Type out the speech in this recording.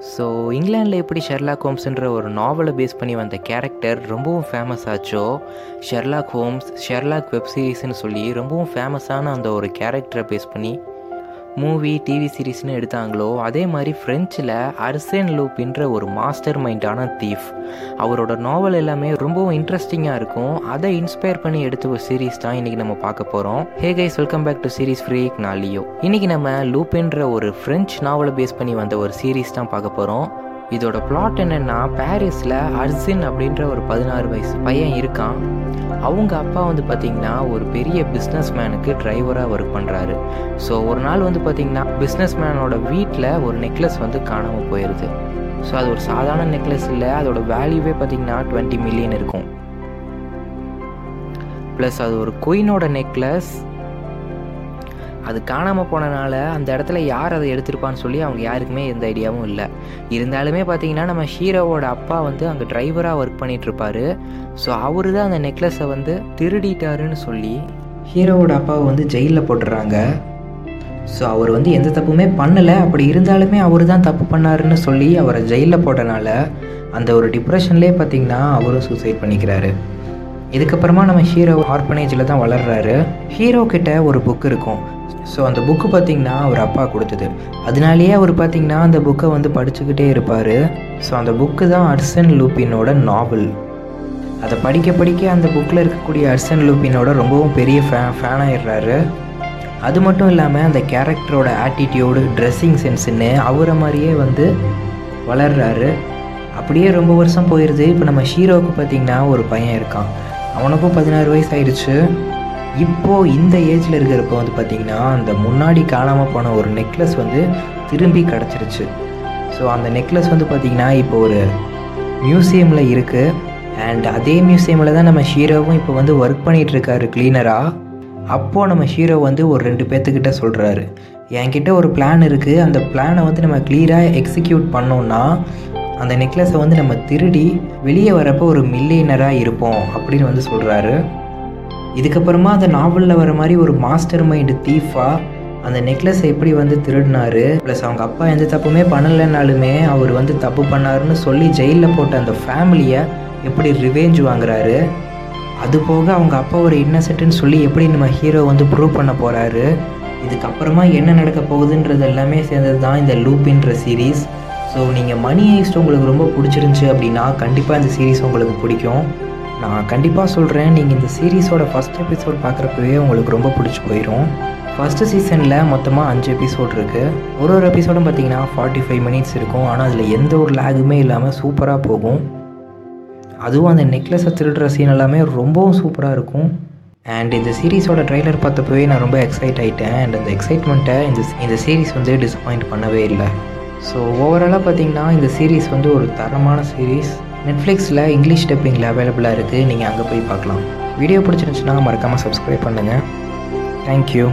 So இங்கிலாண்டில் எப்படி Sherlock ஹோம்ஸ்ன்ற ஒரு நாவலை பேஸ் பண்ணி வந்த கேரக்டர் ரொம்பவும் ஃபேமஸ் ஆச்சோ? ஷெர்லாக் ஹோம்ஸ் ஷெர்லாக் வெப்சீரிஸ்ன்னு சொல்லி ரொம்பவும் ஃபேமஸான அந்த ஒரு கேரக்டரை பேஸ் பண்ணி மூவி டிவி சீரீஸ்னு எடுத்தாங்களோ அதே மாதிரி ஃப்ரெஞ்சில் அர்சேன் லூப்பின்ற ஒரு மாஸ்டர் மைண்டான தீஃப் அவரோட நாவல் எல்லாமே ரொம்பவும் இன்ட்ரெஸ்டிங்காக இருக்கும். அதை இன்ஸ்பயர் பண்ணி எடுத்த ஒரு சீரீஸ் தான் இன்றைக்கி நம்ம பார்க்க போகிறோம் hey guys welcome back to series freak நாலியோ இன்றைக்கி நம்ம லூப்பின்ற ஒரு ஃப்ரெஞ்ச் நாவலை பேஸ் பண்ணி வந்த ஒரு சீரீஸ் தான் பார்க்க போகிறோம் இதோட பிளாட் என்னென்னா பாரிஸில் அர்சின் அப்படின்ற ஒரு பதினாறு வயசு பையன் இருக்கான். அவங்க அப்பா வந்து பார்த்திங்கன்னா ஒரு பெரிய பிஸ்னஸ் மேனுக்கு டிரைவராக ஒர்க் பண்ணுறாரு ஸோ ஒரு நாள் வந்து பார்த்திங்கன்னா பிஸ்னஸ் மேனோட வீட்டில் ஒரு நெக்லஸ் வந்து காணாமல் போயிடுது ஸோ அது ஒரு சாதாரண நெக்லஸ் இல்லை அதோட வேல்யூவே பார்த்திங்கன்னா டுவெண்ட்டி மில்லியன் இருக்கும். ப்ளஸ் அது ஒரு குயினோட நெக்லஸ் அது காணாமல் போனனால அந்த இடத்துல யார் அதை எடுத்திருப்பான்னு சொல்லி அவங்க யாருக்குமே எந்த ஐடியாவும் இல்லை. இருந்தாலுமே பார்த்தீங்கன்னா நம்ம ஹீரோவோட அப்பா வந்து அங்கே டிரைவராக ஒர்க் பண்ணிகிட்ருப்பாரு ஸோ அவர் தான் அந்த நெக்லஸை வந்து திருடிட்டாருன்னு சொல்லி ஹீரோவோட அப்பாவை வந்து ஜெயிலில் போட்டுடுறாங்க ஸோ அவர் வந்து எந்த தப்புமே பண்ணலை. அப்படி இருந்தாலுமே அவர் தான் தப்பு பண்ணாருன்னு சொல்லி அவரை ஜெயிலில் போட்டனால அந்த ஒரு டிப்ரெஷன்லேயே பார்த்தீங்கன்னா அவரும் சூசைட் பண்ணிக்கிறாரு. இதுக்கப்புறமா நம்ம ஹீரோ ஆர்பனேஜில் தான் வளர்கிறாரு ஹீரோ கிட்ட ஒரு புக் இருக்கும். ஸோ அந்த புக்கு பார்த்திங்கன்னா அவர் அப்பா கொடுத்தது. அதனாலேயே அவர் பார்த்திங்கன்னா அந்த புக்கை வந்து படிச்சுக்கிட்டே இருப்பார். ஸோ அந்த புக்கு தான் அர்சன் லூப்பினோட நாவல் அதை படிக்க படிக்க அந்த புக்கில் இருக்கக்கூடிய அர்சன் லூப்பினோட ரொம்பவும் பெரிய ஃபே ஃபேன் ஆயிடுறாரு. அது மட்டும் இல்லாமல் அந்த கேரக்டரோட ஆட்டிடியூடு ட்ரெஸ்ஸிங் சென்ஸுன்னு அவரை மாதிரியே வந்து வளர்றாரு. அப்படியே ரொம்ப வருஷம் போயிடுது இப்போ நம்ம ஹீரோவுக்கு பார்த்திங்கன்னா ஒரு பையன் இருக்கான். அவனுக்கும் பதினாறு வயசு ஆயிடுச்சு இப்போது இந்த ஏஜில் இருக்கிறப்போ வந்து பார்த்திங்கன்னா அந்த முன்னாடி காணாமல் போன ஒரு நெக்லஸ் வந்து திரும்பி கிடச்சிருச்சு. ஸோ அந்த நெக்லஸ் வந்து பார்த்திங்கன்னா இப்போ ஒரு மியூசியமில் இருக்குது அண்ட் அதே மியூசியமில் தான் நம்ம ஹீரோவும் இப்போ வந்து ஒர்க் பண்ணிகிட்ருக்காரு க்ளீனராக அப்போது நம்ம ஹீரோ வந்து ஒரு ரெண்டு பேர்த்துக்கிட்ட சொல்கிறாரு என்கிட்ட ஒரு பிளான் இருக்குது அந்த பிளானை வந்து நம்ம கிளியராக எக்ஸிக்யூட் பண்ணோன்னா அந்த நெக்லஸை வந்து நம்ம திருடி வெளியே வரப்போ ஒரு மில்லியனராக இருப்போம் அப்படின்னு வந்து சொல்கிறாரு இதுக்கப்புறமா அந்த நாவலில் வர மாதிரி ஒரு மாஸ்டர் மைண்டு தீஃபாக அந்த நெக்லஸ் எப்படி வந்து திருடினாரு? ப்ளஸ் அவங்க அப்பா எந்த தப்புமே பண்ணலைனாலுமே அவர் வந்து தப்பு பண்ணாருன்னு சொல்லி ஜெயிலில் போட்ட அந்த ஃபேமிலியை எப்படி ரிவேஞ்ச் வாங்குறாரு? அது போக அவங்க அப்பா ஒரு இன்னசென்ட்னு சொல்லி எப்படி நம்ம ஹீரோ வந்து ப்ரூவ் பண்ண போகிறாரு இதுக்கப்புறமா என்ன நடக்க போகுதுன்றது எல்லாமே சேர்ந்தது தான் இந்த லூப்பின்ற சீரீஸ் ஸோ நீங்கள் மணி ஹைஸ்ட் உங்களுக்கு ரொம்ப பிடிச்சிருந்துச்சி அப்படின்னா கண்டிப்பாக இந்த சீரீஸ் உங்களுக்கு பிடிக்கும். நான் கண்டிப்பாக சொல்கிறேன் நீங்கள் இந்த சீரீஸோட ஃபஸ்ட் எபிசோட் பார்க்குறப்பவே உங்களுக்கு ரொம்ப பிடிச்சி போயிடும் ஃபஸ்ட்டு சீசனில் மொத்தமாக அஞ்சு எபிசோட் இருக்குது ஒரு ஒரு எபிசோடும் பார்த்தீங்கன்னா ஃபார்ட்டி ஃபைவ் மினிட்ஸ் இருக்கும். ஆனால் அதில் எந்த ஒரு லேகுமே இல்லாமல் சூப்பராக போகும். அதுவும் அந்த நெக்லஸை திருடுற சீன் எல்லாமே ரொம்பவும் சூப்பராக இருக்கும். அண்ட் இந்த சீரீஸோட ட்ரெய்லர் பார்த்தப்பவே நான் ரொம்ப எக்ஸைட் ஆகிட்டேன் அண்ட் அந்த எக்ஸைட்மெண்ட்டை இந்த இந்த சீரீஸ் வந்து டிசப்பாயிண்ட் பண்ணவே இல்லை. ஸோ ஓவராலாக பார்த்தீங்கன்னா இந்த சீரீஸ் வந்து ஒரு தரமான சீரீஸ் நெட்ஃப்ளிக்ஸில் இங்கிலீஷ் டப்பிங்கில் அவைலபிளாக இருக்குது நீங்கள் அங்கே போய் பார்க்கலாம். வீடியோ பிடிச்சிருந்துச்சுன்னா மறக்காமல் சப்ஸ்கிரைப் பண்ணுங்கள் தேங்க்யூ